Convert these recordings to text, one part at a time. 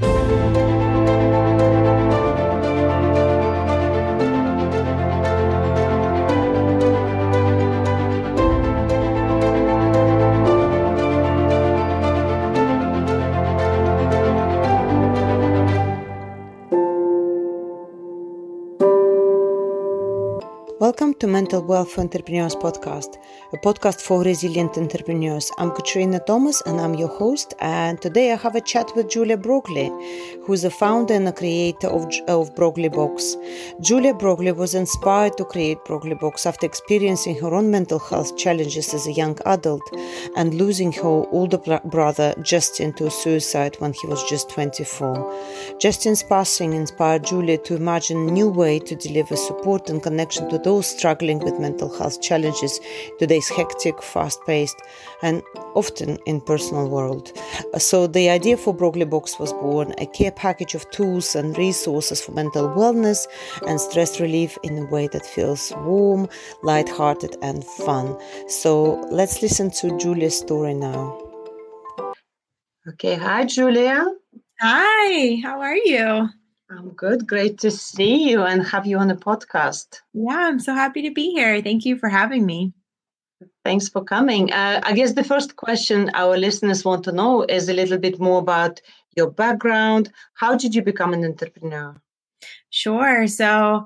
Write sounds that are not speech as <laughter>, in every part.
Música to Mental Wealth Entrepreneurs podcast, a podcast for resilient entrepreneurs. I'm Katrina Thomas and I'm your host. And today I have a chat with Julia Broglie, who is the founder and creator of, of Broglie Box. Julia Broglie was inspired to create Broglie Box after experiencing her own mental health challenges as a young adult and losing her older brother Justin to suicide when he was just 24. Justin's passing inspired Julia to imagine a new way to deliver support and connection to those those struggling with mental health challenges today's hectic, fast-paced, and often impersonal world. So the idea for Broglie Box was born, a care package of tools and resources for mental wellness and stress relief in a way that feels warm, light-hearted, and fun. So let's listen to Julia's story now. Okay, hi Julia. Hi, how are you? I'm good. Great to see you and have you on the podcast. Yeah, I'm so happy to be here. Thank you for having me. Thanks for coming. Uh, I guess the first question our listeners want to know is a little bit more about your background. How did you become an entrepreneur? Sure. So,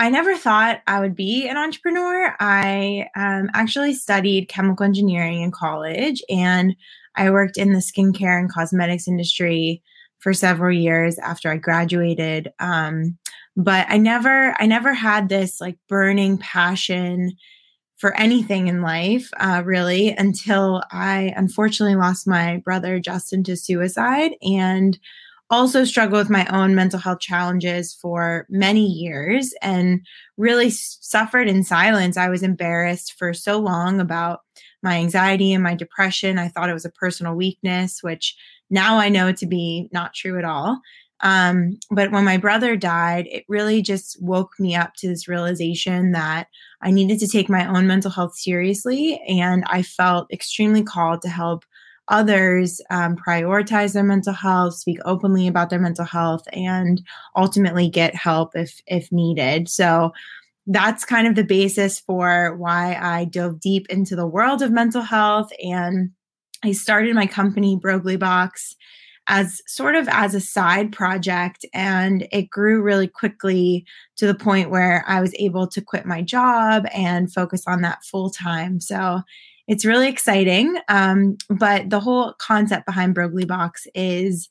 I never thought I would be an entrepreneur. I um, actually studied chemical engineering in college and I worked in the skincare and cosmetics industry for several years after I graduated. Um, but I never, I never had this like burning passion for anything in life, uh, really, until I unfortunately lost my brother Justin to suicide and also struggled with my own mental health challenges for many years and really suffered in silence. I was embarrassed for so long about my anxiety and my depression. I thought it was a personal weakness, which now I know to be not true at all. Um, but when my brother died, it really just woke me up to this realization that I needed to take my own mental health seriously. And I felt extremely called to help others um, prioritize their mental health, speak openly about their mental health, and ultimately get help if if needed. So that's kind of the basis for why I dove deep into the world of mental health and I started my company, Broglie Box, as sort of as a side project and it grew really quickly to the point where I was able to quit my job and focus on that full time. So it's really exciting. Um, but the whole concept behind Broglie Box is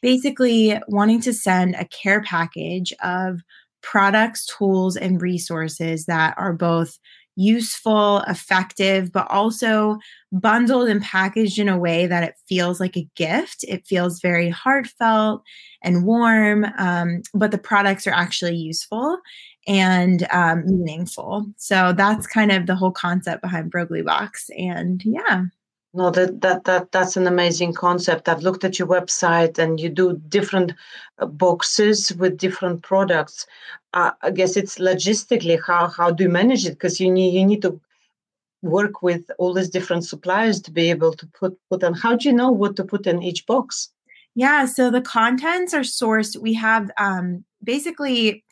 basically wanting to send a care package of products, tools, and resources that are both useful, effective, but also bundled and packaged in a way that it feels like a gift. It feels very heartfelt and warm, um, but the products are actually useful and um, meaningful. So that's kind of the whole concept behind Broglie Box. And yeah. No, that, that that that's an amazing concept. I've looked at your website, and you do different uh, boxes with different products. Uh, I guess it's logistically how how do you manage it? Because you need you need to work with all these different suppliers to be able to put put on. How do you know what to put in each box? Yeah, so the contents are sourced. We have um, basically.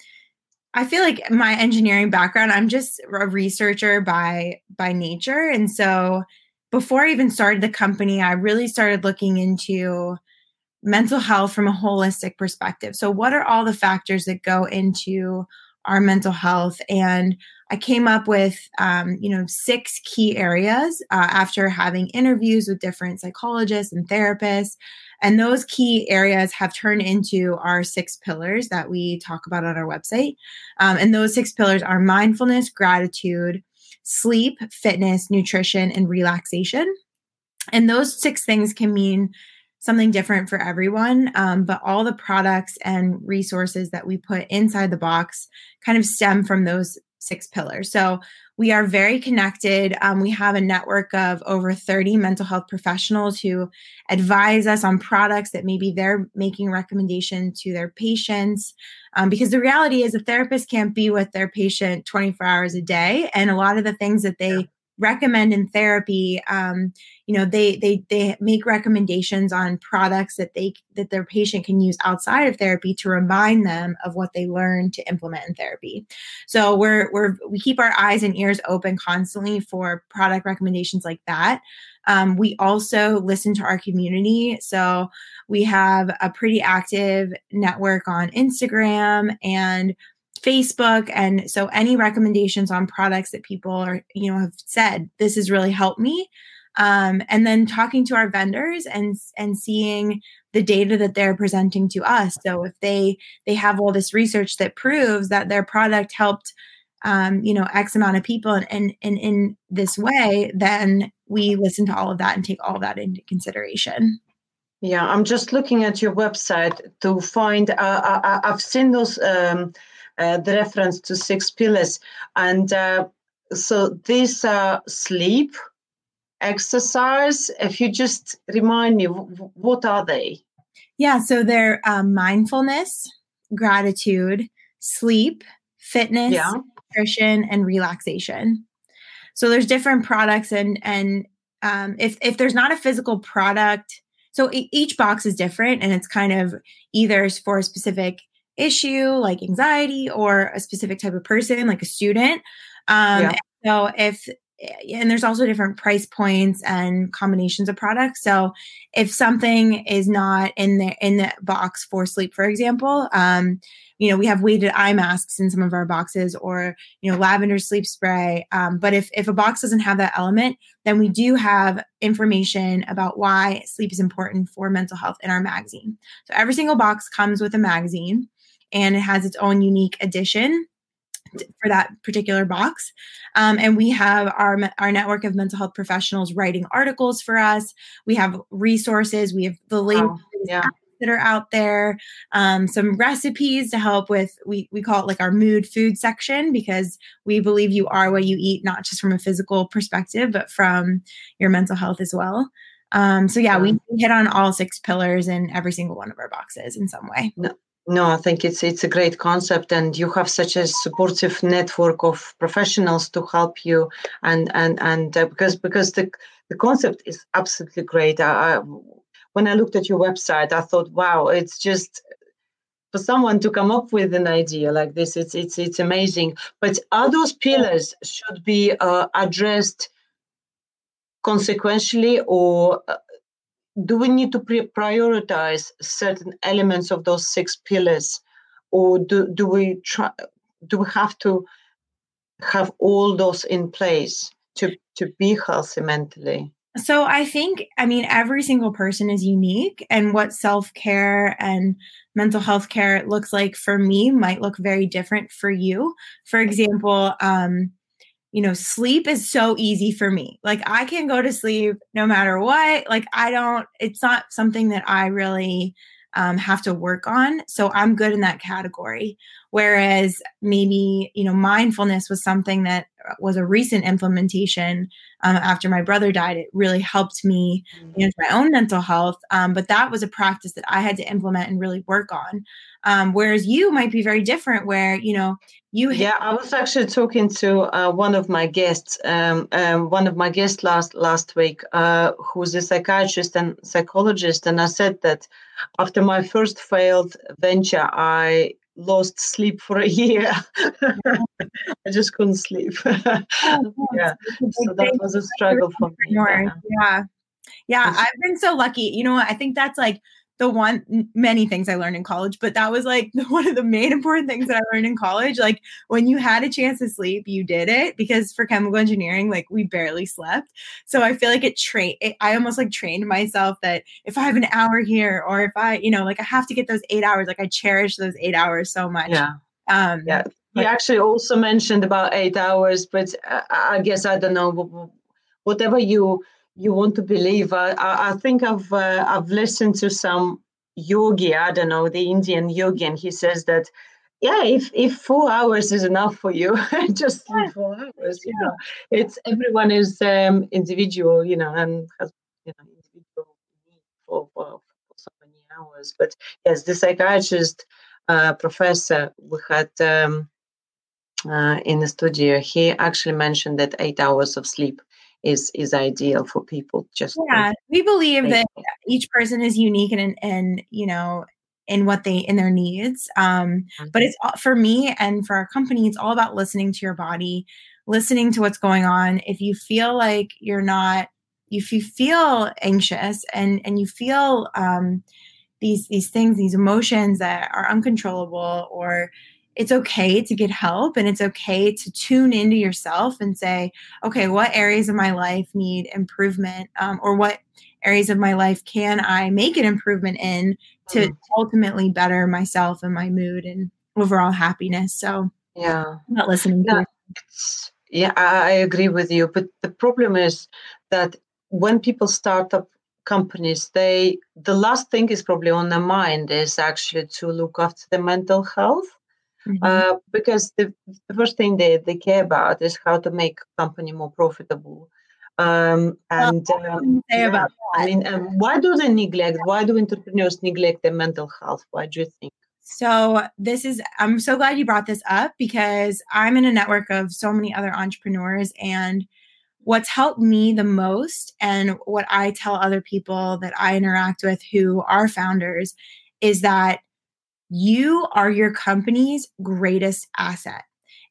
I feel like my engineering background, I'm just a researcher by by nature, and so before I even started the company, I really started looking into mental health from a holistic perspective. So, what are all the factors that go into our mental health? And I came up with, um, you know, six key areas uh, after having interviews with different psychologists and therapists. And those key areas have turned into our six pillars that we talk about on our website. Um, and those six pillars are mindfulness, gratitude, sleep, fitness, nutrition, and relaxation. And those six things can mean something different for everyone. Um, but all the products and resources that we put inside the box kind of stem from those six pillars. So we are very connected. Um, we have a network of over 30 mental health professionals who advise us on products that maybe they're making recommendation to their patients. Um, because the reality is, a therapist can't be with their patient 24 hours a day. And a lot of the things that they recommend in therapy um, you know they they they make recommendations on products that they that their patient can use outside of therapy to remind them of what they learned to implement in therapy so we're we're we keep our eyes and ears open constantly for product recommendations like that um, we also listen to our community. So we have a pretty active network on Instagram and Facebook. And so any recommendations on products that people are, you know, have said, this has really helped me. Um, and then talking to our vendors and and seeing the data that they're presenting to us. So if they they have all this research that proves that their product helped um, you know, X amount of people and, and, and in this way, then we listen to all of that and take all that into consideration. Yeah, I'm just looking at your website to find. Uh, I, have seen those um, uh, the reference to six pillars, and uh, so these are sleep, exercise. If you just remind me, what are they? Yeah, so they're um, mindfulness, gratitude, sleep, fitness, yeah nutrition and relaxation. So there's different products and and um, if if there's not a physical product, so each box is different and it's kind of either for a specific issue like anxiety or a specific type of person like a student. Um, yeah. So if and there's also different price points and combinations of products. So if something is not in the in the box for sleep, for example, um, you know, we have weighted eye masks in some of our boxes or, you know, lavender sleep spray. Um, but if, if a box doesn't have that element, then we do have information about why sleep is important for mental health in our magazine. So every single box comes with a magazine and it has its own unique edition for that particular box. Um, and we have our our network of mental health professionals writing articles for us. We have resources. We have the wow. yeah that are out there, um, some recipes to help with, we, we call it like our mood food section because we believe you are what you eat, not just from a physical perspective, but from your mental health as well. Um, so yeah, we hit on all six pillars in every single one of our boxes in some way. No. No, I think it's it's a great concept, and you have such a supportive network of professionals to help you, and and and uh, because because the the concept is absolutely great. I, when I looked at your website, I thought, wow, it's just for someone to come up with an idea like this, it's it's it's amazing. But are those pillars should be uh, addressed consequentially, or uh, do we need to pre- prioritize certain elements of those six pillars, or do do we try? Do we have to have all those in place to to be healthy mentally? So I think, I mean, every single person is unique, and what self care and mental health care looks like for me might look very different for you. For example, um, you know, sleep is so easy for me. Like I can go to sleep no matter what. Like I don't, it's not something that I really um, have to work on. So I'm good in that category. Whereas maybe, you know, mindfulness was something that was a recent implementation um, after my brother died. It really helped me mm. manage my own mental health. Um, but that was a practice that I had to implement and really work on. Um, whereas you might be very different, where, you know, you. Yeah, I was actually talking to uh, one of my guests, um, um, one of my guests last, last week, uh, who's a psychiatrist and psychologist. And I said that after my first failed venture, I lost sleep for a year. <laughs> I just couldn't sleep. <laughs> Oh, yeah, so that was a struggle for me. Yeah. yeah. Yeah, I've been so lucky. You know, I think that's like the one many things I learned in college, but that was like <laughs> one of the main important things that I learned in college. Like when you had a chance to sleep, you did it because for chemical engineering, like we barely slept. So I feel like it trained. I almost like trained myself that if I have an hour here, or if I, you know, like I have to get those eight hours. Like I cherish those eight hours so much. Yeah. Um, yeah. You actually also mentioned about eight hours, but uh, I guess I don't know. Whatever you you want to believe. I, I, think I've uh, I've listened to some yogi. I don't know the Indian yogi, and he says that yeah, if if four hours is enough for you, <laughs> just yeah. four hours. You know, it's everyone is um, individual, you know, and has you know individual need for, for, for so many hours. But yes, the psychiatrist uh, professor we had. Um, uh, in the studio, he actually mentioned that eight hours of sleep is is ideal for people just yeah we believe that each person is unique and and you know in what they in their needs um but it's for me and for our company it's all about listening to your body listening to what's going on. If you feel like you're not if you feel anxious and and you feel um these these things these emotions that are uncontrollable or it's okay to get help and it's okay to tune into yourself and say okay what areas of my life need improvement um, or what areas of my life can i make an improvement in to mm. ultimately better myself and my mood and overall happiness? So yeah. I'm not listening yeah, yeah i agree with you but the problem is that when people start up companies they the last thing is probably on their mind is actually to look after their mental health mm-hmm. uh, because the, the, first thing they, they care about is how to make company more profitable um, and um, yeah, I mean, um, why do they neglect? Why do entrepreneurs neglect their mental health? Why do you think? So this is I'm so glad you brought this up because I'm in a network of so many other entrepreneurs and what's helped me the most and what I tell other people that I interact with who are founders is that you are your company's greatest asset.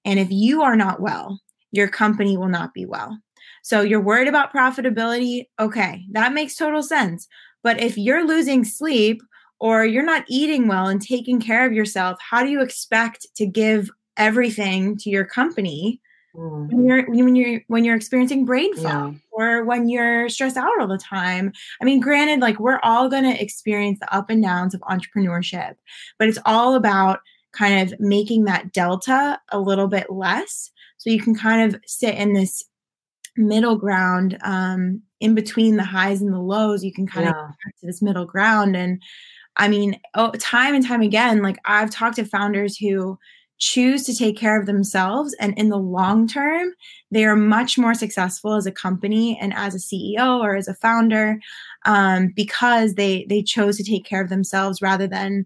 And if you are not well, your company will not be well. So you're worried about profitability. Okay, that makes total sense. But if you're losing sleep or you're not eating well and taking care of yourself, how do you expect to give everything to your company mm. when you're when you're when you're experiencing brain fog yeah. or when you're stressed out all the time? I mean, granted, like we're all going to experience the up and downs of entrepreneurship, but it's all about kind of making that delta a little bit less so you can kind of sit in this middle ground um, in between the highs and the lows you can kind yeah. of back to this middle ground and i mean oh, time and time again like i've talked to founders who choose to take care of themselves and in the long term they are much more successful as a company and as a ceo or as a founder um, because they they chose to take care of themselves rather than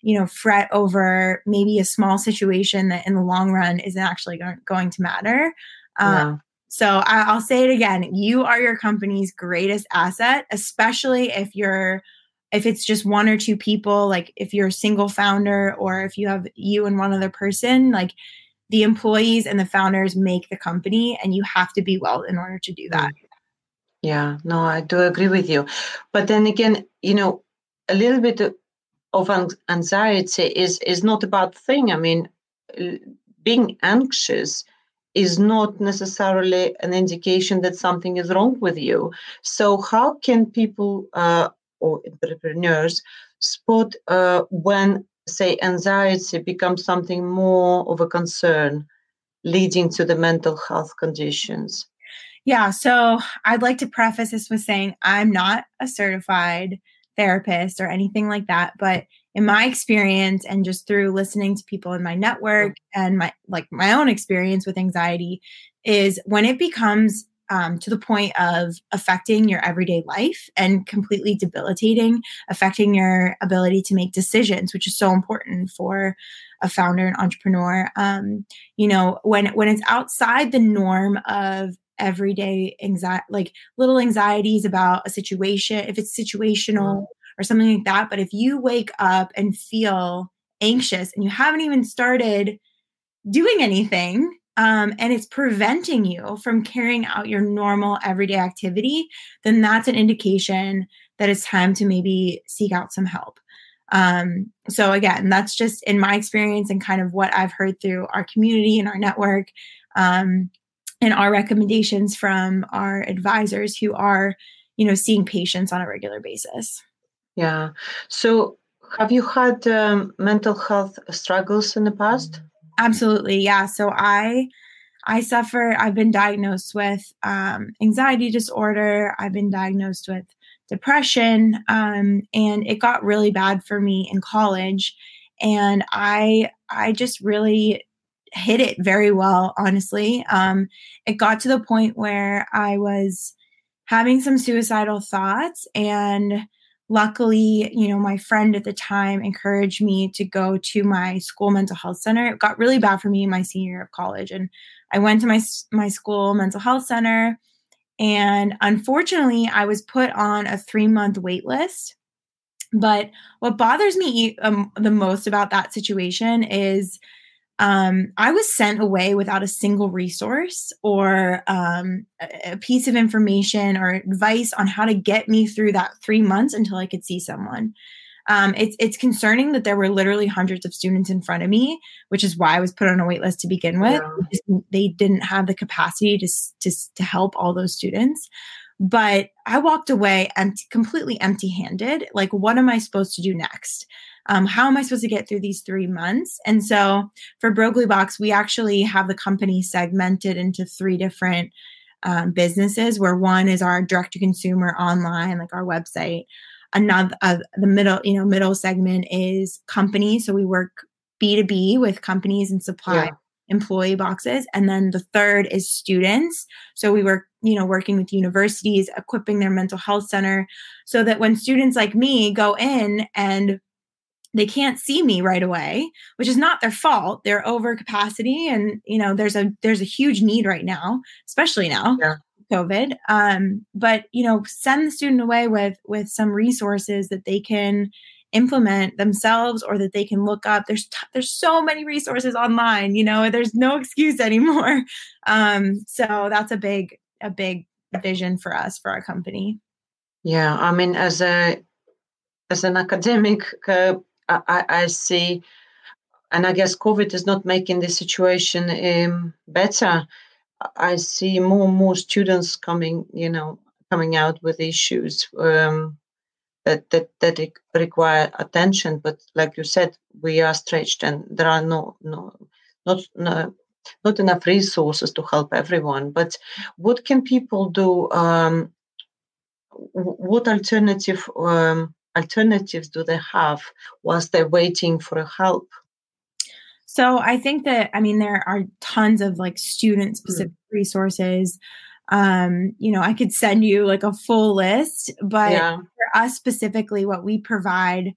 you know fret over maybe a small situation that in the long run isn't actually go- going to matter um, yeah. So I'll say it again. You are your company's greatest asset, especially if you're if it's just one or two people, like if you're a single founder or if you have you and one other person, like the employees and the founders make the company and you have to be well in order to do that. Mm. Yeah, no, I do agree with you. But then again, you know, a little bit of anxiety is is not a bad thing. I mean, being anxious is not necessarily an indication that something is wrong with you. So, how can people uh, or entrepreneurs spot uh, when, say, anxiety becomes something more of a concern, leading to the mental health conditions? Yeah, so I'd like to preface this with saying I'm not a certified therapist or anything like that, but in my experience and just through listening to people in my network and my like my own experience with anxiety is when it becomes um, to the point of affecting your everyday life and completely debilitating, affecting your ability to make decisions, which is so important for a founder and entrepreneur. Um, you know, when when it's outside the norm of everyday anxiety, like little anxieties about a situation, if it's situational or something like that. But if you wake up and feel anxious and you haven't even started doing anything, um, and it's preventing you from carrying out your normal everyday activity, then that's an indication that it's time to maybe seek out some help. Um, so, again, that's just in my experience and kind of what I've heard through our community and our network um, and our recommendations from our advisors who are, you know, seeing patients on a regular basis. Yeah. So, have you had um, mental health struggles in the past? Absolutely. Yeah. So I I suffer. I've been diagnosed with um, anxiety disorder. I've been diagnosed with depression, um, and it got really bad for me in college. And I I just really hit it very well. Honestly, um, it got to the point where I was having some suicidal thoughts and luckily, you know, my friend at the time encouraged me to go to my school mental health center. It got really bad for me in my senior year of college, and I went to my my school mental health center, And unfortunately, I was put on a three month wait list. But what bothers me um, the most about that situation is um, I was sent away without a single resource or um, a piece of information or advice on how to get me through that three months until I could see someone. Um, it's it's concerning that there were literally hundreds of students in front of me, which is why I was put on a wait list to begin with. Yeah. They didn't have the capacity to, to to help all those students. But I walked away empty, completely empty handed. Like, what am I supposed to do next? Um, how am I supposed to get through these three months? And so for Broglie Box, we actually have the company segmented into three different um, businesses where one is our direct to consumer online, like our website. Another, uh, the middle, you know, middle segment is company. So we work B2B with companies and supply yeah. employee boxes. And then the third is students. So we work, you know, working with universities, equipping their mental health center so that when students like me go in and they can't see me right away which is not their fault. They're over capacity and you know there's a there's a huge need right now especially now yeah. covid um but you know send the student away with with some resources that they can implement themselves or that they can look up. There's t- there's so many resources online you know there's no excuse anymore. <laughs> Um so that's a big a big vision for us for our company. Yeah i mean as a as an academic uh, I, I see, and I guess COVID is not making the situation um, better. I see more and more students coming, you know, coming out with issues um, that that that require attention. But like you said, we are stretched, and there are no no not no, not enough resources to help everyone. But what can people do? Um, what alternative um, alternatives do they have whilst they're waiting for help? So I think that I mean there are tons of like student specific mm. resources. Um, you know, I could send you like a full list, but yeah. for us specifically, what we provide,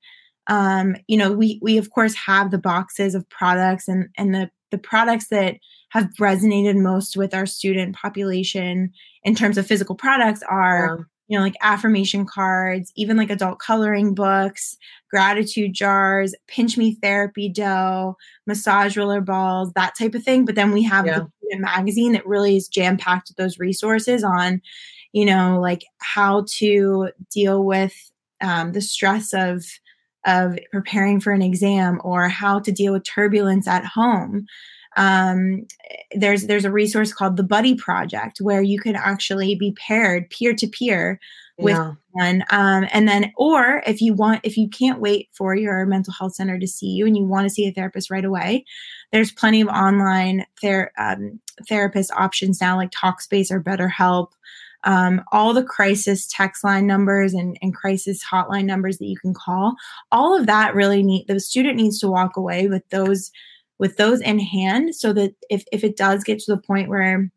um, you know, we we of course have the boxes of products and and the the products that have resonated most with our student population in terms of physical products are you know, like affirmation cards, even like adult coloring books, gratitude jars, pinch me therapy dough, massage roller balls, that type of thing. But then we have yeah. the magazine that really is jam packed with those resources on, you know, like how to deal with um, the stress of of preparing for an exam or how to deal with turbulence at home um, there's there's a resource called the Buddy Project where you can actually be paired peer to peer with yeah. one um, and then or if you want if you can't wait for your mental health center to see you and you want to see a therapist right away there's plenty of online ther- um, therapist options now like talkspace or betterhelp um, all the crisis text line numbers and, and crisis hotline numbers that you can call all of that really need the student needs to walk away with those with those in hand so that if, if it does get to the point where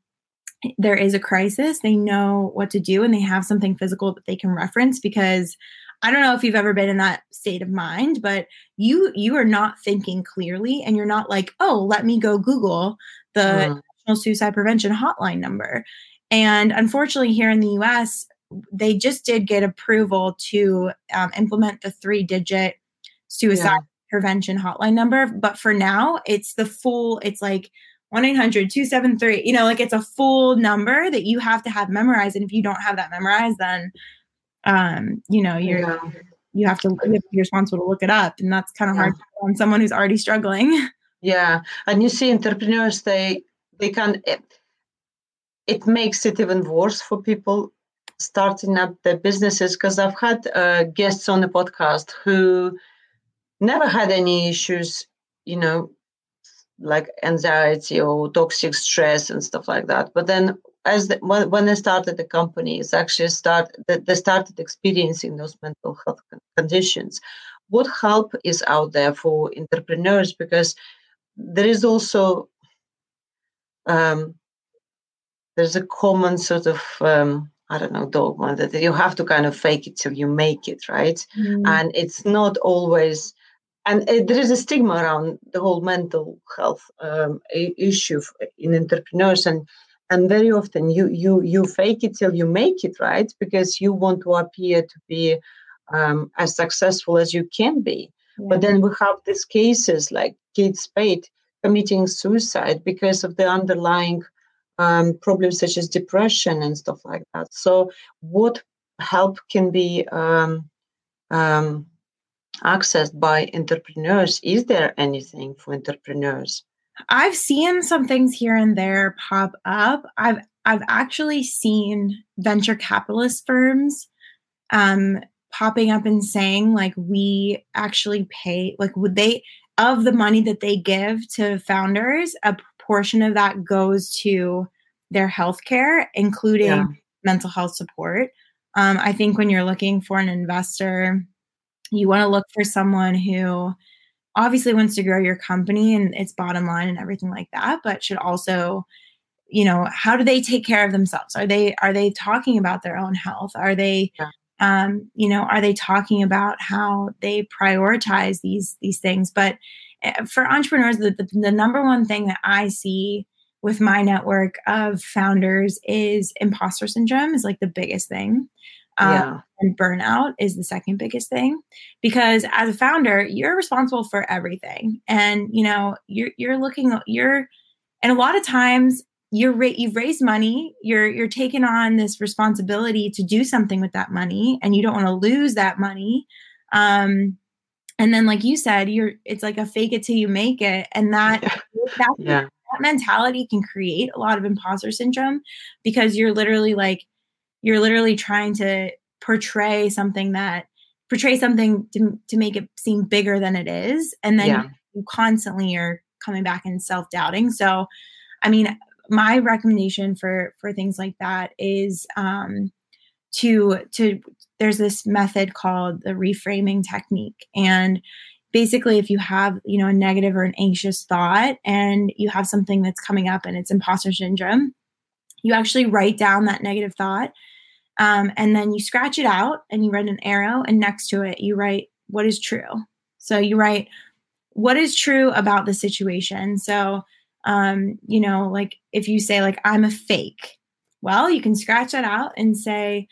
there is a crisis, they know what to do and they have something physical that they can reference because I don't know if you've ever been in that state of mind, but you you are not thinking clearly and you're not like, "Oh, let me go Google the mm. National Suicide Prevention Hotline number." And unfortunately, here in the US, they just did get approval to um, implement the three digit suicide prevention hotline number. But for now, it's the full, it's like 1 800 273, you know, like it's a full number that you have to have memorized. And if you don't have that memorized, then, um, you know, you're, yeah. you have to you have to be responsible to look it up. And that's kind of yeah. hard on someone who's already struggling. <laughs> Yeah. And you see, entrepreneurs, they, they can, it, it makes it even worse for people starting up their businesses because I've had uh, guests on the podcast who never had any issues, you know, like anxiety or toxic stress and stuff like that. But then, as the, when, when they started the company, it's actually start they started experiencing those mental health conditions. What help is out there for entrepreneurs? Because there is also um, there's a common sort of um, I don't know dogma that you have to kind of fake it till you make it, right? Mm. And it's not always and uh, there is a stigma around the whole mental health um, issue in entrepreneurs and and very often you you you fake it till you make it right? Because you want to appear to be um, as successful as you can be. Yeah. but then we have these cases like kate spade committing suicide because of the underlying um, problems such as depression and stuff like that. So what help can be um, um accessed by entrepreneurs is there anything for entrepreneurs I've seen some things here and there pop up. I've I've actually seen venture capitalist firms um, popping up and saying like we actually pay like would they of the money that they give to founders, a portion of that goes to their healthcare, including yeah. mental health support. Um, I think when you're looking for an investor, you want to look for someone who obviously wants to grow your company and its bottom line and everything like that but should also you know how do they take care of themselves? Are they are they talking about their own health? Are they yeah. um you know are they talking about how they prioritize these these things? But eh, for entrepreneurs the, the, the number one thing that i see with my network of founders is imposter syndrome is like the biggest thing um, yeah. And burnout is the second biggest thing because as a founder, you're responsible for everything. And, you know, you're, you're looking, you're, and a lot of times you're you've raised money you're you're taking on this responsibility to do something with that money and you don't want to lose that money um and then like you said you're it's like a fake it till you make it and that <laughs> that, yeah. that mentality can create a lot of imposter syndrome because you're literally like you're literally trying to portray something that portray something to, to make it seem bigger than it is. And then yeah. you constantly are coming back and self-doubting. So i mean my recommendation for for things like that is um to to there's this method called the reframing technique. And basically if you have you know a negative or an anxious thought and you have something that's coming up and it's imposter syndrome you actually write down that negative thought um, and then you scratch it out and you write an arrow, and next to it, you write what is true. So you write what is true about the situation. So, um, you know, like if you say, like, I'm a fake, well, you can scratch that out and say,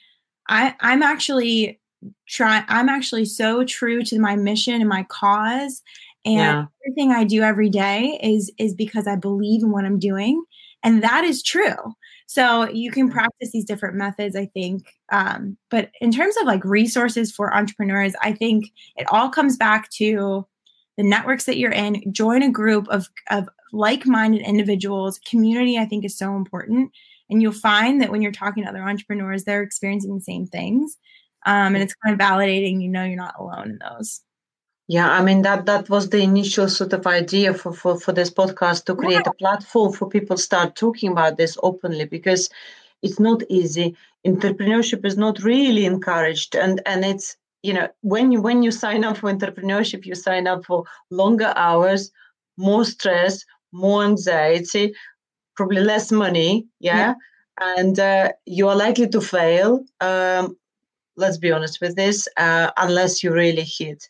I, I'm actually try I'm actually so true to my mission and my cause. And yeah. everything I do every day is is because I believe in what I'm doing. And that is true. So you can practice these different methods, I think. Um, but in terms of like resources for entrepreneurs, I think it all comes back to the networks that you're in. Join a group of, of like minded individuals. Community, I think, is so important. And you'll find that when you're talking to other entrepreneurs, they're experiencing the same things. Um, and it's kind of validating, you know, you're not alone in those. Yeah, I mean that that was the initial sort of idea for for, for this podcast to create yeah. a platform for people start talking about this openly because it's not easy. Entrepreneurship is not really encouraged, and and it's you know when you when you sign up for entrepreneurship, you sign up for longer hours, more stress, more anxiety, probably less money. Yeah, yeah. and uh, you are likely to fail. Um, let's be honest with this, uh, unless you really hit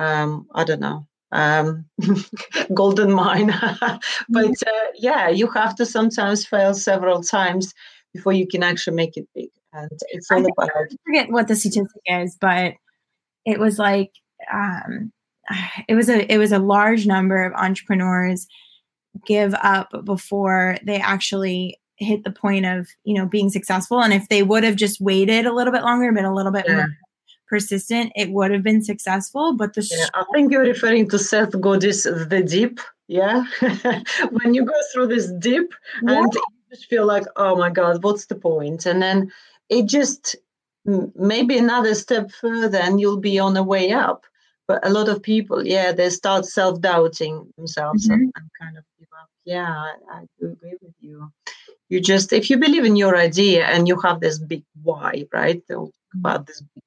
um, I don't know, um, <laughs> golden mine. <laughs> but mm-hmm. uh, yeah, you have to sometimes fail several times before you can actually make it big. And it's all about. I forget what the statistic is, but it was like um, it was a it was a large number of entrepreneurs give up before they actually hit the point of you know being successful and if they would have just waited a little bit longer been a little bit yeah. more persistent, it would have been successful. But the yeah, I think you're referring to Seth Godin's The Dip. Yeah. <laughs> when you go through this dip yeah. and you just feel like, oh my God, what's the point? And then it just maybe another step further and you'll be on the way up. But a lot of people, yeah, they start self doubting themselves mm-hmm. and, and, kind of give up. Yeah, I, I do agree with you. You just, if you believe in your idea and you have this big why, right? Mm-hmm. About this big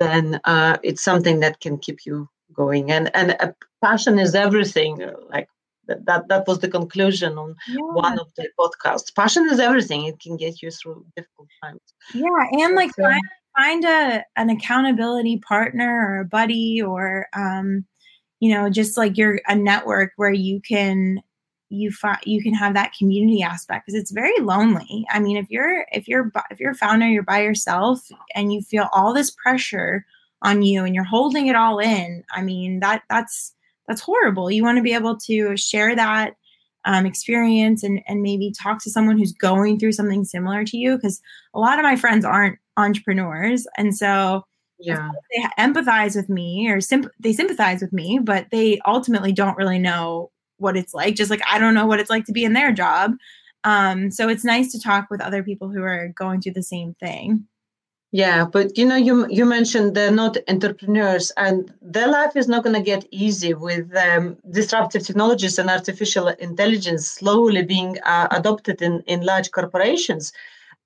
then uh, it's something that can keep you going. And and uh, passion is everything. Uh, like that, that that was the conclusion on yeah. one of the podcasts. Passion is everything. It can get you through difficult times. Yeah, and like so, find, find a an accountability partner or a buddy or um, you know, just like you're a network where you can you find you can have that community aspect because it's very lonely. I mean if you're if you're if you're a founder you're by yourself and you feel all this pressure on you and you're holding it all in i mean that that's that's horrible. You want to be able to share that um, experience and and maybe talk to someone who's going through something similar to you because a lot of my friends aren't entrepreneurs and so yeah. they empathize with me or symp- they sympathize with me but they ultimately don't really know what it's like just like i don't know what it's like to be in their job. Um, so it's nice to talk with other people who are going through the same thing. Yeah but you know you you mentioned they're not entrepreneurs and their life is not going to get easy with um, disruptive technologies and artificial intelligence slowly being uh, adopted in in large corporations.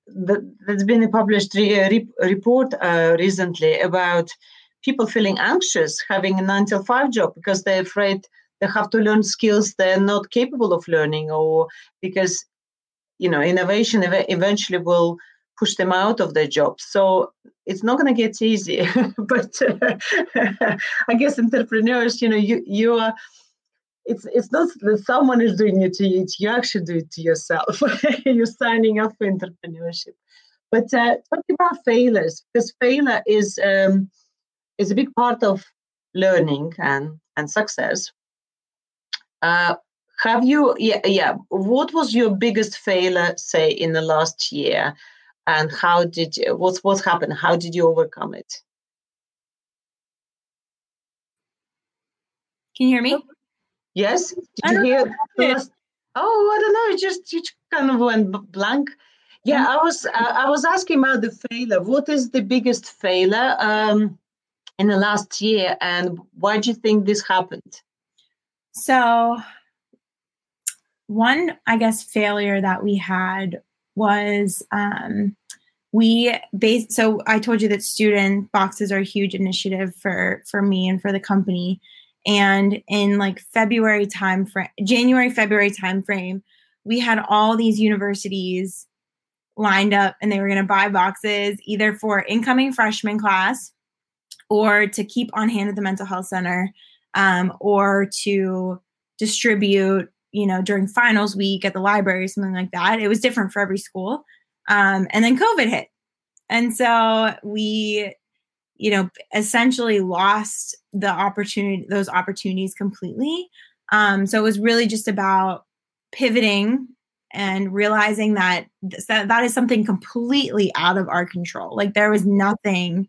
There's been a published re- re- report uh, recently about people feeling anxious having a nine till five job because they're afraid they have to learn skills they're not capable of learning or because you know innovation ev- eventually will push them out of their jobs so it's not going to get easy <laughs> but uh, <laughs> i guess entrepreneurs you know you you are it's it's not that someone is doing it to you it's you actually do it to yourself. <laughs> You're signing up for entrepreneurship. But uh, talking about failures because failure is um, is a big part of learning and and success uh, have you yeah yeah what was your biggest failure say in the last year and how did you what's what happened how did you overcome it can you hear me Yes. Did you hear? Last, oh, I don't know. It just it kind of went blank. Yeah, I was I was asking about the failure. What is the biggest failure um, in the last year, and why do you think this happened? So, one, I guess, failure that we had was um, we base. So I told you that student boxes are a huge initiative for for me and for the company and in like february time frame january february time frame we had all these universities lined up and they were going to buy boxes either for incoming freshman class or to keep on hand at the mental health center um, or to distribute you know during finals week at the library or something like that. It was different for every school. Um, and then covid hit. And so we you know essentially lost the opportunity those opportunities completely. Um, so it was really just about pivoting and realizing that, that that is something completely out of our control. Like there was nothing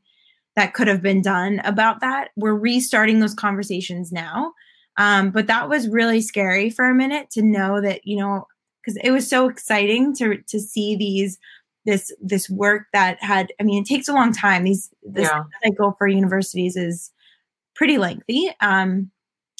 that could have been done about that. We're restarting those conversations now. Um, but that was really scary for a minute to know that you know because it was so exciting to to see these this this work that had i mean it takes a long time. These this yeah. cycle for universities is pretty lengthy. Um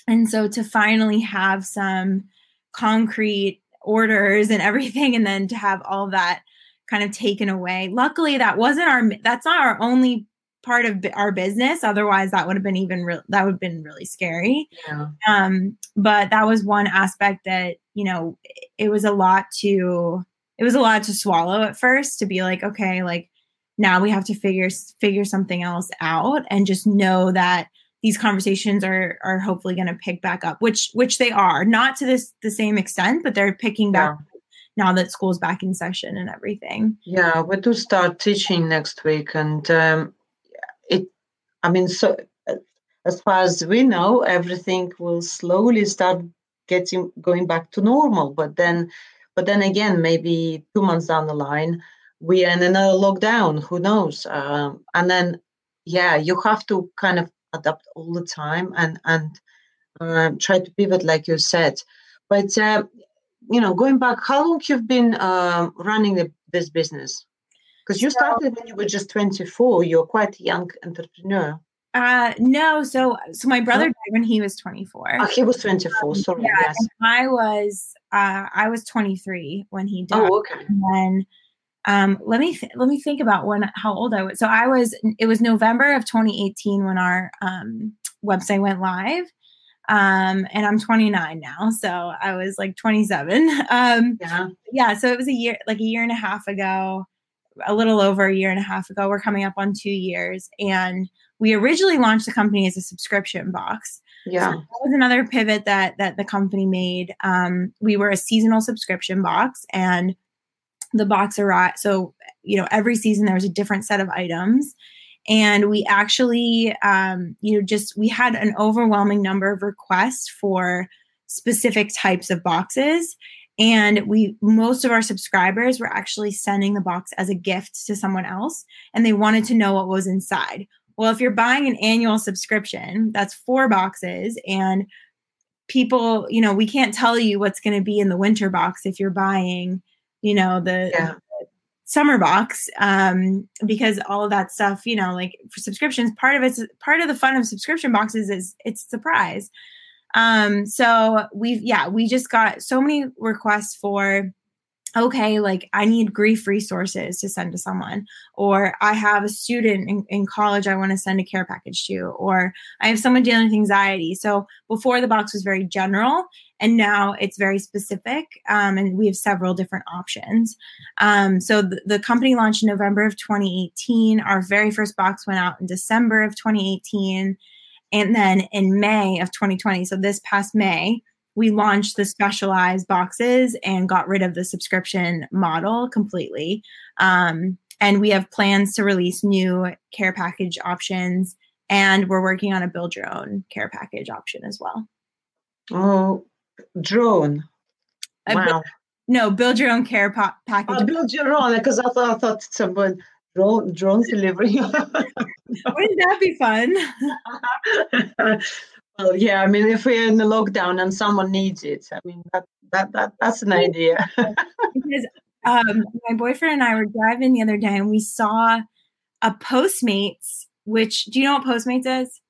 and so to finally have some concrete orders and everything and then to have all that kind of taken away. Luckily that wasn't our that's not our only part of our business otherwise that would have been even real that would have been really scary yeah. um but that was one aspect that you know it was a lot to it was a lot to swallow at first to be like, okay, like now we have to figure figure something else out and just know that these conversations are are hopefully going to pick back up, which which they are, not to this the same extent, but they're picking back yeah. now that school's back in session and everything. Yeah, we do start teaching next week, and um, it. I mean, so as far as we know, everything will slowly start getting going back to normal, but then but then again, maybe two months down the line, we are in another lockdown. Who knows? Um, and then, yeah, you have to kind of adapt all the time and and uh, try to pivot, like you said. But uh, you know, going back, how long you've been uh, running the, this business? Because you started when you were just 24. You're quite a young entrepreneur. Uh, no. So, so my brother died when he was 24. Oh, he was 24. Sorry. Yeah, yes. I was, uh, I was 23 when he died. Oh, okay. And then, um, let me, th- let me think about when, how old I was. So I was, it was November of 2018 when our, um, website went live. Um, and I'm 29 now. So I was like 27. <laughs> Um, yeah. Yeah. So it was a year, like a year and a half ago, a little over a year and a half ago. We're coming up on two years and we originally launched the company as a subscription box. Yeah. So that was another pivot that that the company made. Um, we were a seasonal subscription box and the box arrived. So, you know, every season there was a different set of items. And we actually, um, you know, just we had an overwhelming number of requests for specific types of boxes. And we, most of our subscribers were actually sending the box as a gift to someone else, and they wanted to know what was inside. Well, if you're buying an annual subscription, that's four boxes, and people, you know, we can't tell you what's going to be in the winter box if you're buying, you know, the, Yeah. summer box um because all of that stuff you know like for subscriptions part of it's part of the fun of subscription boxes is it's surprise um so we've yeah we just got so many requests for okay like i need grief resources to send to someone or i have a student in, in college i want to send a care package to or i have someone dealing with anxiety. So before the box was very general and now it's very specific um, and we have several different options. Um, so the, the company launched in november of 2018 our very first box went out in december of 2018 and then in may of 2020 so this past may we launched the specialized boxes and got rid of the subscription model completely um, and we have plans to release new care package options and we're working on a build your own care package option as well Oh, drone. Wow. no build your own care pa- package I'll build your own because I thought I thought someone drone drone delivery. <laughs> wouldn't that be fun <laughs> well, yeah. I mean, if we're in the lockdown and someone needs it, I mean that that, that that's an idea. <laughs> because um, my boyfriend and I were driving the other day and we saw a Postmates. Which do you know what Postmates is?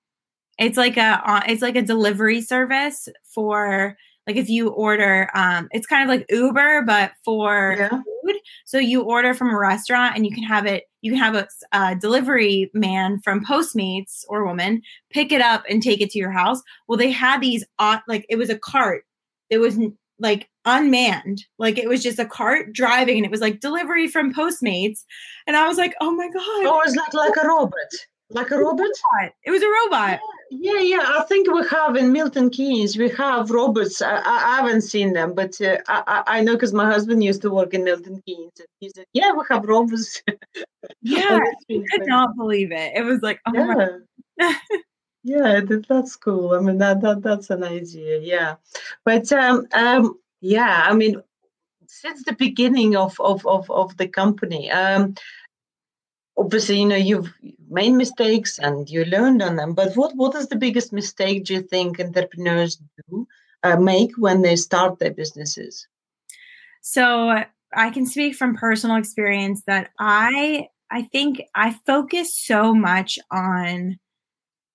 It's like a uh, it's like a delivery service for like if you order. Um, it's kind of like Uber but for yeah. food. So you order from a restaurant and you can have it. You can have a, a delivery man from Postmates or woman pick it up and take it to your house. Well, they had these on like it was a cart. It was like unmanned. Like it was just a cart driving and it was like delivery from Postmates. And I was like, oh my God. Oh, it's like like a robot, like a robot. robot. It was a robot. Yeah, yeah. Yeah. I think we have in Milton Keynes, we have robots. I, I haven't seen them, but uh, I, I know because my husband used to work in Milton Keynes. And he said, "Yeah, we have robots." <laughs> Yeah. I could not believe it. It was like, oh my yeah. <laughs> yeah, that's cool. I mean, that, that that's an idea. Yeah, but um, um, yeah, I mean, since the beginning of of of, of the company, um, obviously, you know, you've made mistakes and you learned on them. But what what is the biggest mistake do you think entrepreneurs do uh, make when they start their businesses? So I can speak from personal experience that I I think I focus so much on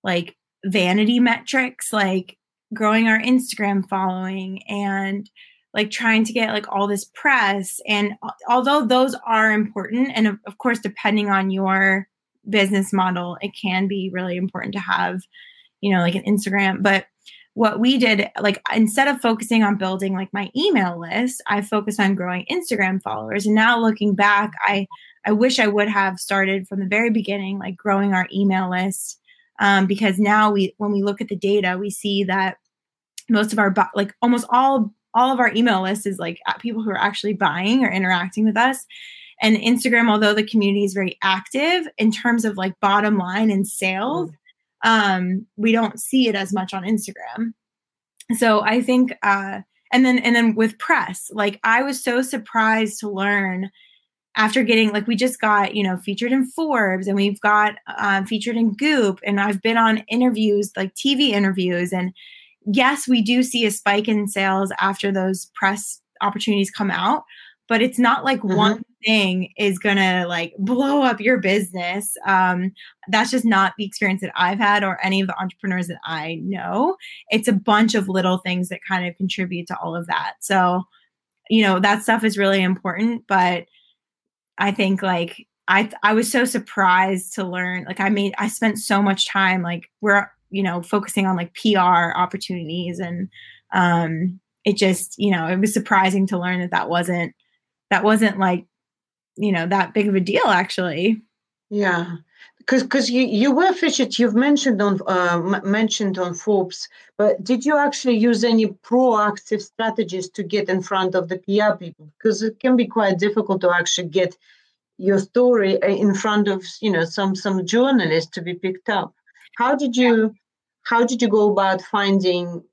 like vanity metrics, like growing our Instagram following and like trying to get like all this press and although those are important and of course depending on your business model it can be really important to have you know like an Instagram. But what we did like instead of focusing on building like my email list i focused on growing instagram followers. And now looking back i i wish i would have started from the very beginning like growing our email list. Um, because now we when we look at the data we see that most of our like almost all all of our email list is like people who are actually buying or interacting with us and instagram although the community is very active in terms of like bottom line and sales um, we don't see it as much on Instagram. So I think, uh, and then and then with press, like I was so surprised to learn after getting like we just got you know featured in Forbes and we've got um, featured in Goop and I've been on interviews like TV interviews and yes we do see a spike in sales after those press opportunities come out but it's not like Mhm. one thing is gonna like blow up your business um that's just not the experience that I've had or any of the entrepreneurs that I know. It's a bunch of little things that kind of contribute to all of that. So, you know, that stuff is really important, but I think like I I was so surprised to learn like I made I spent so much time like we're you know focusing on like PR opportunities and um it just, you know, it was surprising to learn that that wasn't that wasn't like you know that big of a deal actually. Yeah, because because you you were featured you've mentioned on uh, mentioned on Forbes but did you actually use any proactive strategies to get in front of the PR people? Because it can be quite difficult to actually get your story uh, in front of you know some some journalists to be picked up. How did you how did you go about finding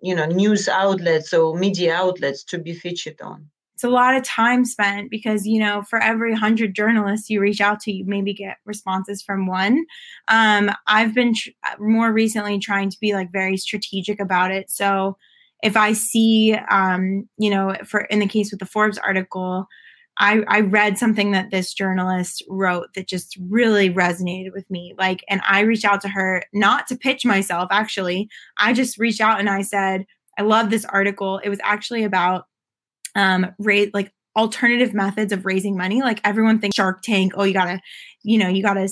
you know news outlets or media outlets to be featured on it's a lot of time spent because you know for every 100 journalists you reach out to you maybe get responses from one um, i've been tr- more recently trying to be like very strategic about it so if i see um, you know for in the case with the forbes article I, I read something that this journalist wrote that just really resonated with me. Like, and I reached out to her not to pitch myself, actually. I just reached out and I said, I love this article. It was actually about um rate like alternative methods of raising money. Like everyone thinks Shark Tank, oh, you gotta, you know, you gotta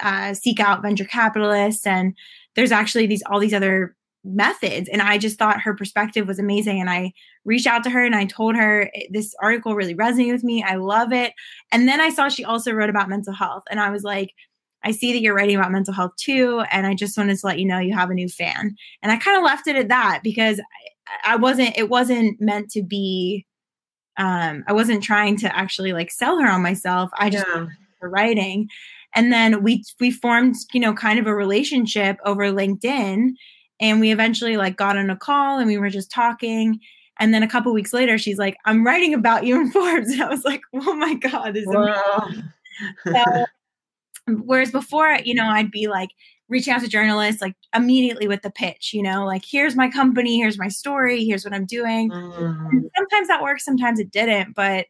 uh, seek out venture capitalists, and there's actually these all these other methods. And I just thought her perspective was amazing. And I reached out to her and I told her this article really resonated with me. I love it. And then I saw she also wrote about mental health, and I was like. I see that you're writing about mental health too. And I just wanted to let you know you have a new fan. And I kind of left it at that because I, I wasn't, it wasn't meant to be um, I wasn't trying to actually like sell her on myself. I just yeah. for writing. And then we we formed, you know, kind of a relationship over LinkedIn. And we eventually like got on a call and we were just talking. And then a couple weeks later, she's like, I'm writing about you in <laughs> Forbes. And I was like, oh my God, this <laughs> so, whereas before, you know, I'd be like, reaching out to journalists like immediately with the pitch, you know, like here's my company, here's my story, here's what I'm doing. Mm. Sometimes that works, sometimes it didn't, but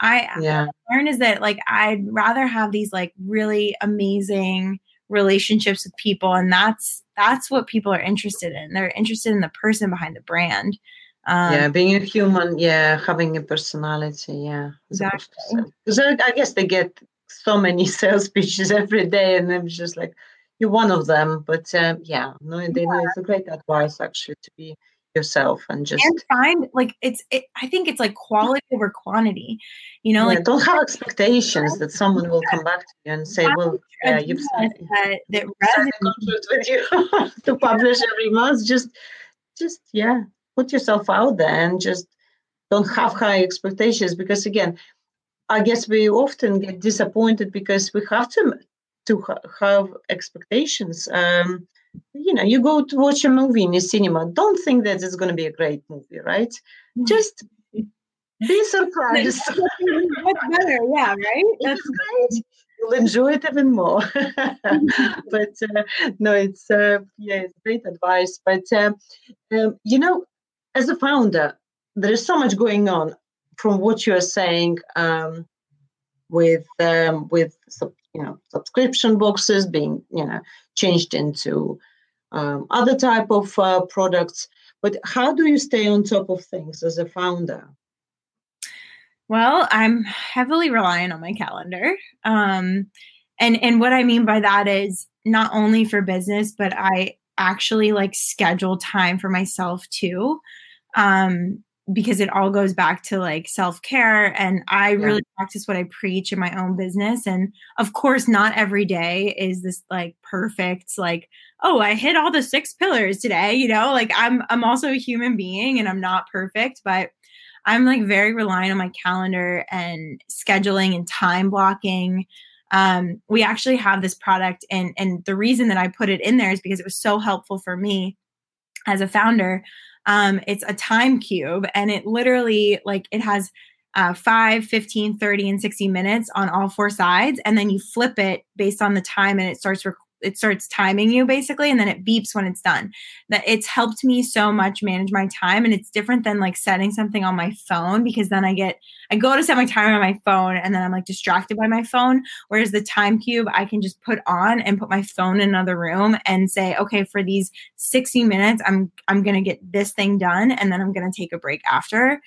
I yeah. learned is that like I'd rather have these like really amazing relationships with people and that's that's what people are interested in. They're interested in the person behind the brand. Um, yeah, being a human, yeah, having a personality, yeah. Exactly. Because I guess they get so many <laughs> sales pitches every day, and I'm just like, you're one of them. But um, yeah, no, yeah. it's a great advice actually to be yourself and just and find like it's it, i think it's like quality over quantity you know yeah, like don't have expectations <laughs> that someone will come back to you and say well yeah <laughs> you've signed, that, that contract with you <laughs> to publish every month just just yeah put yourself out there and just don't have high expectations because again i guess we often get disappointed because we have to to ha- have expectations. Um, you know, you go to watch a movie in the cinema. Don't think that it's going to be a great movie, right? Mm-hmm. Just <laughs> be surprised. Better, yeah, right? That's great. You'll enjoy it even more. <laughs> but uh, no, it's uh, yeah, it's great advice. But um, um, you know, as a founder, there is so much going on. From what you are saying, um, with um, with you know subscription boxes being you know changed into um, other type of uh, products. But how do you stay on top of things as a founder? Well i'm heavily reliant on my calendar um, and and what i mean by that is not only for business but i actually like schedule time for myself too um, because it all goes back to like self-care and i yeah. really practice what i preach in my own business and of course not every day is this like perfect like oh i hit all the six pillars today you know? Like i'm i'm also a human being and i'm not perfect but i'm like very reliant on my calendar and scheduling and time blocking. Um, we actually have this product and and the reason that i put it in there is because it was so helpful for me as a founder um, it's a time cube and it literally like it has uh, 5 15 30 and 60 minutes on all four sides and then you flip it based on the time and it starts rec- it starts timing you basically and then it beeps when it's done. That it's helped me so much manage my time and it's different than like setting something on my phone because then i get i go to set my timer on my phone and then i'm like distracted by my phone whereas the time cube i can just put on and put my phone in another room and say okay for these 60 minutes i'm i'm gonna get this thing done and then i'm gonna take a break after.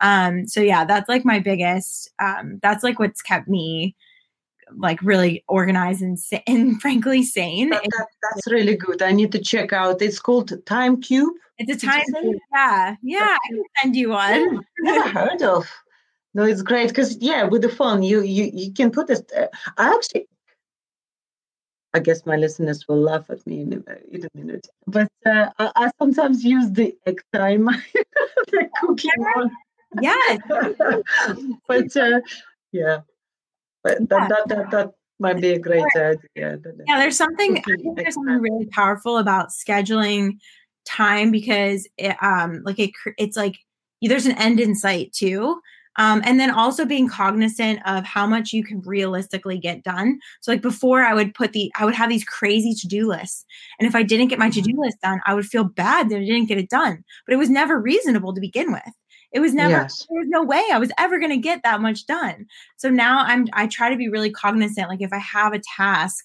Um so yeah that's like my biggest um that's like what's kept me like really organized and, <laughs> and frankly sane. That, that, that's really good. I need to check out. It's called Time Cube. It's a time cube. Yeah, yeah. I can send you one. Yeah, never heard of. No, it's great because yeah, with the phone, you you you can put this. Uh, I actually I guess my listeners will laugh at me in a, in a minute. But uh, I, I, sometimes use the egg time, <laughs> the cooking one. Yeah. <laughs> but uh, yeah, but yeah. That, that, that, that might be a great idea. Yeah, there's something, there's something really powerful about scheduling time because it, um, like it, it's like there's an end in sight too. Um, and then also being cognizant of how much you can realistically get done. So, like before, I would put the, I would have these crazy to do lists. And if I didn't get my to do mm-hmm. list done, I would feel bad that I didn't get it done. But it was never reasonable to begin with. It was never, yes. there was no way I was ever going to get that much done. So now I'm, I try to be really cognizant. Like if I have a task,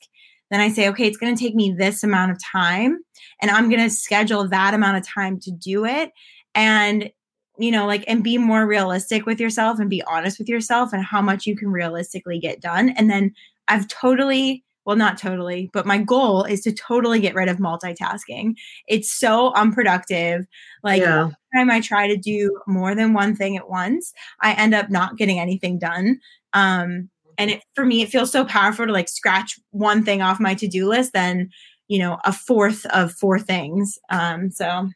then I say, okay, it's going to take me this amount of time and I'm going to schedule that amount of time to do it. And you know, like, and be more realistic with yourself and be honest with yourself and how much you can realistically get done. And then I've totally, well, not totally, but my goal is to totally get rid of multitasking. It's so unproductive. Like, yeah. time I try to do more than one thing at once, I end up not getting anything done. Um, and it, for me, it feels so powerful to like scratch one thing off my to do list than, you know, a fourth of four things. Um, so,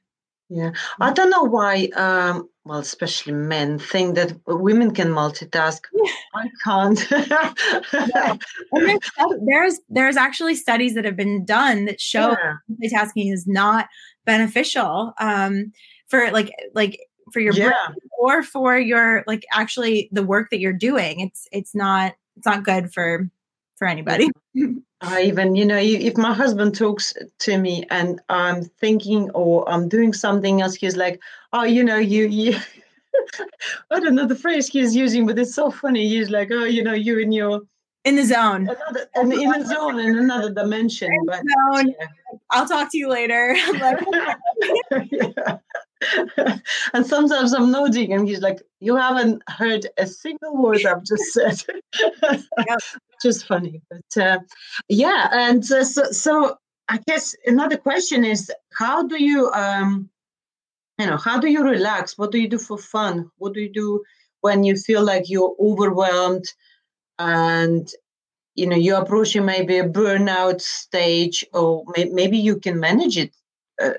yeah, I don't know why um, well, especially men, think that women can multitask. I can't. yeah. there's, <laughs> there's, there's actually studies that have been done that show yeah. multitasking is not beneficial um, for like like for your brain or for your like actually the work that you're doing. It's it's not it's not good for for anybody. <laughs> I even, you know, if my husband talks to me and I'm thinking or I'm doing something else, he's like, oh, you know, you, you, <laughs> I don't know the phrase he's using, but it's so funny. He's like, oh, you know, you in your, in the zone, another, in, in the zone, in another dimension. In but. Yeah. I'll talk to you later. <laughs> yeah. <laughs> and sometimes I'm nodding, and he's like, "You haven't heard a single word I've just said." <laughs> yeah. <laughs> Just funny, but uh, yeah. And uh, so, so I guess another question is, how do you, um, you know, how do you relax? What do you do for fun? What do you do when you feel like you're overwhelmed and you know you're approaching maybe a burnout stage, or may- maybe you can manage it uh,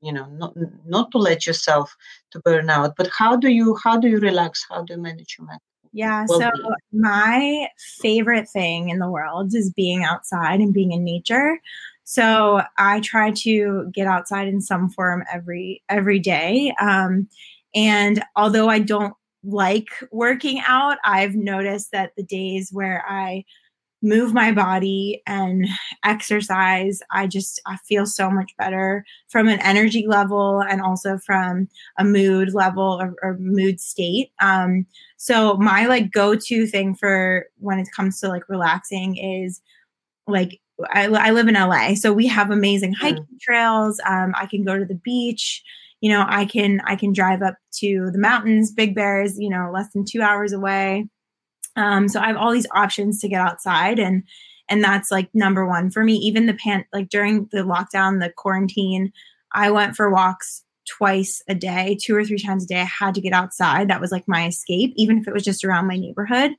you know not not to let yourself to burn out but how do you how do you relax? How do you manage your mental yeah so my favorite thing in the world is being outside and being in nature. So i try to get outside in some form every every day um, and although i don't like working out i've noticed that the days where i move my body and exercise i just i feel so much better from an energy level and also from a mood level or, or mood state um so my like go-to thing for when it comes to like relaxing is like I, I live in LA, so we have amazing mm. hiking mm. trails. Um, I can go to the beach. You know, I can I can drive up to the mountains, Big Bears. You know, less than two hours away. Um, so I have all these options to get outside and and that's like number one for me. Even the pan like during the lockdown, the quarantine, I went for walks twice a day, two or three times a day. I had to get outside. That was like my escape, even if it was just around my neighborhood.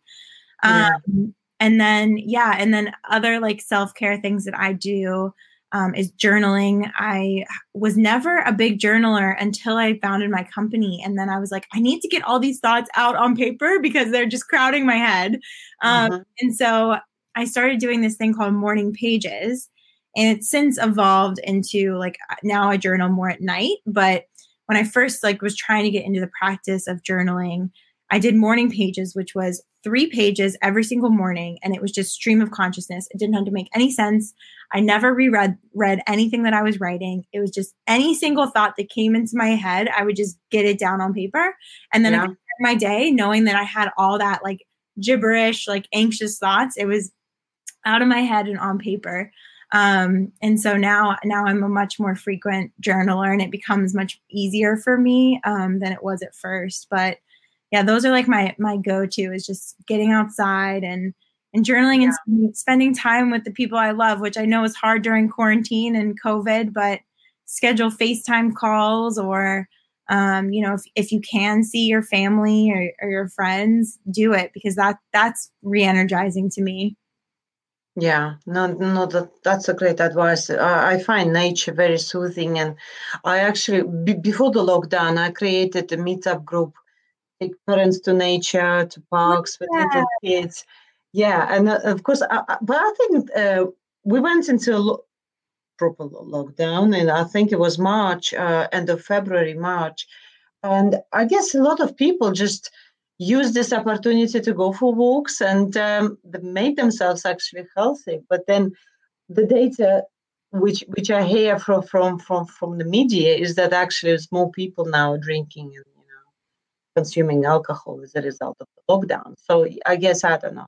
Yeah. Um, and then yeah, and then other like self care things that I do um, is journaling. I was never a big journaler until I founded my company. And then I was like, I need to get all these thoughts out on paper because they're just crowding my head. Um, mm-hmm. And so I started doing this thing called morning pages. And it's since evolved into like now I journal more at night. But when I first like was trying to get into the practice of journaling, I did morning pages, which was three pages every single morning, and it was just stream of consciousness. It didn't have to make any sense. I never reread read anything that I was writing. It was just any single thought that came into my head, I would just get it down on paper, and then yeah. my day knowing that I had all that like gibberish, like anxious thoughts. It was out of my head and on paper. Um, and so now, now I'm a much more frequent journaler, and it becomes much easier for me um, than it was at first. But yeah, those are like my my go-to is just getting outside and and journaling yeah. and spending time with the people I love, which I know is hard during quarantine and COVID, but schedule FaceTime calls or um, you know, if, if you can see your family or, or your friends, do it because that that's re-energizing to me. Yeah, no, no, that, that's a great advice. I, I find nature very soothing, and I actually b- before the lockdown, I created a meetup group, take parents to nature, to parks with little kids. Yeah, and uh, of course, I, I, but I think uh, we went into a lo- proper lockdown, and I think it was March, uh, end of February, March, and I guess a lot of people just use this opportunity to go for walks and um, make themselves actually healthy. But then the data which which I hear from from from from the media is that actually there's more people now drinking and consuming alcohol as a result of the lockdown. So I guess I don't know.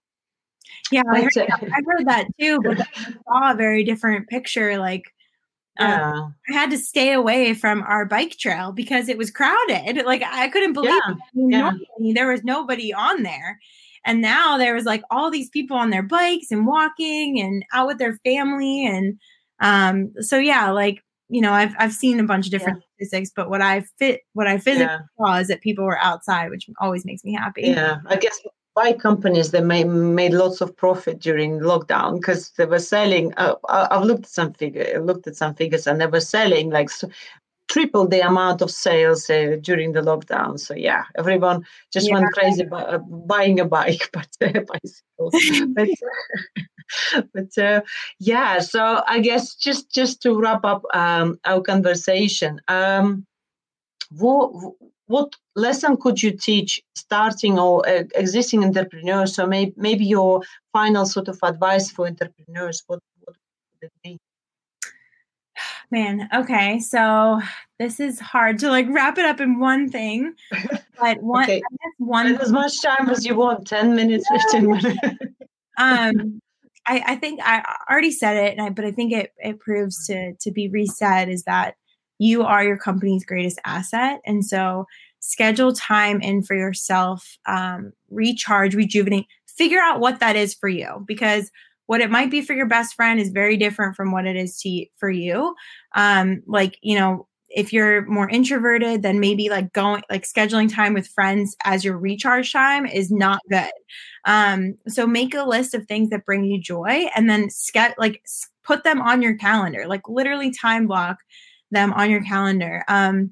Yeah, I heard, I heard that too, but I <laughs> saw a very different picture. Like um, yeah. Um, I had to stay away from our bike trail because it was crowded. Like I couldn't believe yeah. yeah. There was nobody on there. And now there was like all these people on their bikes and walking and out with their family. And um, so yeah, like you know, I've I've seen a bunch of different yeah. statistics, but what I fit what I physically yeah. saw is that people were outside, which always makes me happy. Yeah, I guess bike companies they made, made lots of profit during lockdown because they were selling uh, i've looked at some figure looked at some figures and they were selling like triple the amount of sales uh, during the lockdown so yeah everyone just yeah. went crazy by, uh, buying a bike <laughs> but uh, bicycles but, <laughs> <laughs> <laughs> but uh, yeah so i guess just just to wrap up um, our conversation um, what, what lesson could you teach starting or uh, existing entrepreneurs? So maybe, maybe your final sort of advice for entrepreneurs, what, what would it be? <sighs> Man, okay. So this is hard to like wrap it up in one thing. But <laughs> one okay. one as much time as you want, 10 minutes, 15 minutes. um I, I think I already said it, I, but I think it, it proves to to be reset is that you are your company's greatest asset. And so schedule time in for yourself, um, recharge, rejuvenate, figure out what that is for you because what it might be for your best friend is very different from what it is to for you. Um, like, you know, if you're more introverted, then maybe like going like scheduling time with friends as your recharge time is not good. Um, so make a list of things that bring you joy and then ske- like put them on your calendar, like literally time block them on your calendar. Um,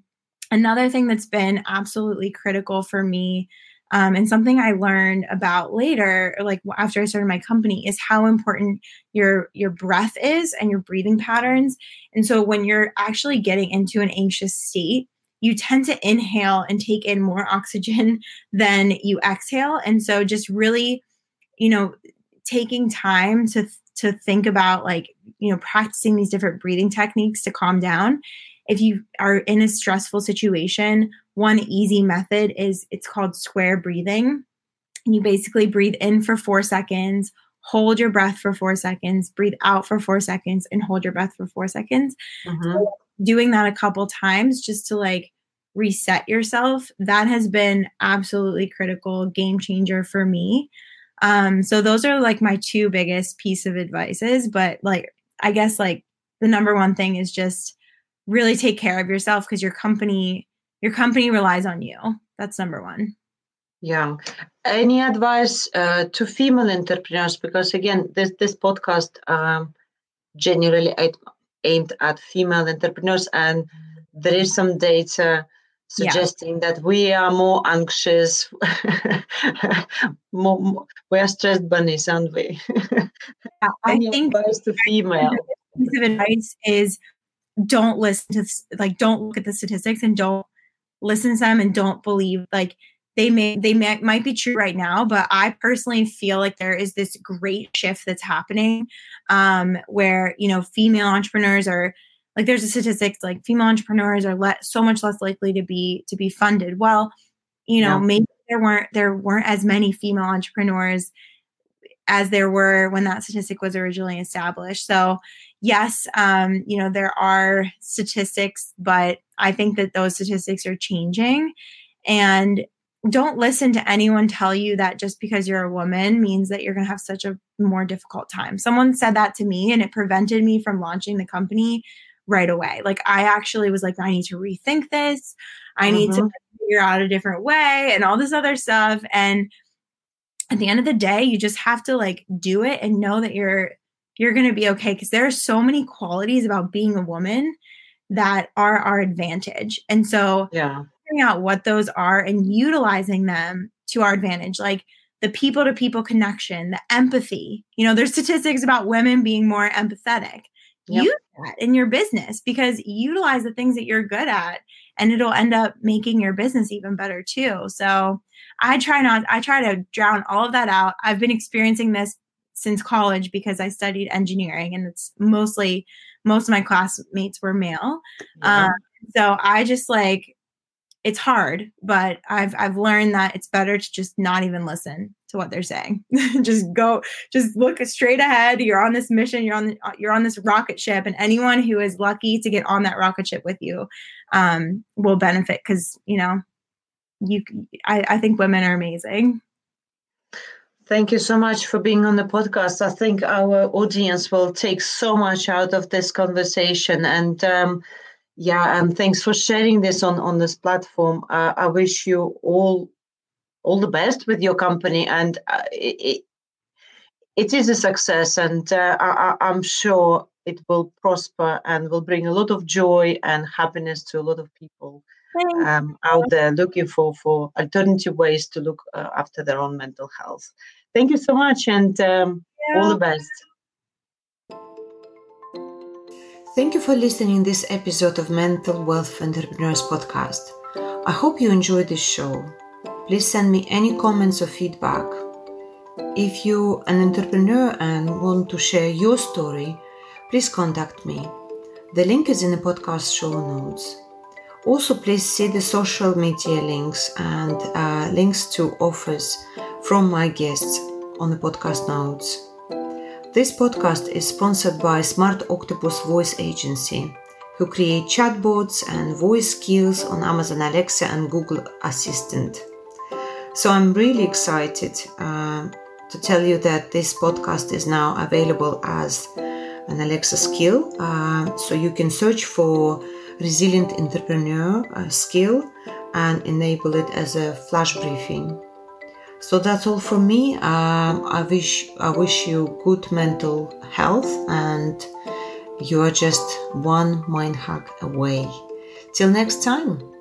another thing that's been absolutely critical for me um, and something I learned about later, like after I started my company, is how important your your breath is and your breathing patterns. And so when you're actually getting into an anxious state, you tend to inhale and take in more oxygen <laughs> than you exhale. And so just really, you know, taking time to to think about like you know practicing these different breathing techniques to calm down if you are in a stressful situation one easy method is it's called square breathing and you basically breathe in for four seconds hold your breath for four seconds breathe out for four seconds and hold your breath for four seconds mm-hmm. so doing that a couple times just to like reset yourself that has been absolutely critical game changer for me um, so those are like my two biggest piece of advices. But like, I guess like the number one thing is just really take care of yourself because your company, your company relies on you. That's number one. Yeah. Any advice uh, to female entrepreneurs? Because again, this this podcast um, generally aimed at female entrepreneurs, and there is some data suggesting yeah. that we are more anxious, <laughs> more, more, we are stressed bunnies, aren't we? <laughs> yeah, I think advice to female <laughs> piece of advice is don't listen to like don't look at the statistics and don't listen to them and don't believe like they may they may, might be true right now but i personally feel like there is this great shift that's happening um, where you know female entrepreneurs are like there's a statistics like female entrepreneurs are let so much less likely to be to be funded well you know yeah. maybe there weren't there weren't as many female entrepreneurs as there were when that statistic was originally established so yes um, you know there are statistics but i think that those statistics are changing and don't listen to anyone tell you that just because you're a woman means that you're going to have such a more difficult time. Someone said that to me and it prevented me from launching the company right away. Like I actually was like, I need to rethink this. I need to mm-hmm. figure out a different way and all this other stuff. And at the end of the day, you just have to like do it and know that you're you're going to be okay because there are so many qualities about being a woman that are our advantage. And so, yeah, figuring out what those are and utilizing them to our advantage, like the people to people connection, the empathy. You know, there's statistics about women being more empathetic. Yep. Use that in your business because utilize the things that you're good at and it'll end up making your business even better too. So I try not, I try to drown all of that out. I've been experiencing this since college because I studied engineering and it's mostly most of my classmates were male. Yeah. Um, so I just like it's hard, but I've I've learned that it's better to just not even listen to what they're saying. <laughs> just go, just look straight ahead. You're on this mission. You're on the, you're on this rocket ship, and anyone who is lucky to get on that rocket ship with you um, will benefit because you know you. I, I think women are amazing. Thank you so much for being on the podcast. I think our audience will take so much out of this conversation. And um, yeah, and thanks for sharing this on, on this platform. Uh, I wish you all all the best with your company. And uh, it, it is a success. And uh, I, I'm sure it will prosper and will bring a lot of joy and happiness to a lot of people um, out there looking for, for alternative ways to look uh, after their own mental health. Thank you so much and um, yeah. all the best. Thank you for listening to this episode of Mental Wealth Entrepreneurs podcast. I hope you enjoyed this show. Please send me any comments or feedback. If you're an entrepreneur and want to share your story, please contact me. The link is in the podcast show notes. Also, please see the social media links and uh, links to offers from my guests on the podcast notes. This podcast is sponsored by Smart Octopus Voice Agency, who create chatbots and voice skills on Amazon Alexa and Google Assistant. So I'm really excited uh, to tell you that this podcast is now available as an Alexa skill. Uh, so you can search for resilient entrepreneur uh, skill and enable it as a flash briefing. So that's all from me. Um, I wish I wish you good mental health, and you are just one mind hack away. Till next time.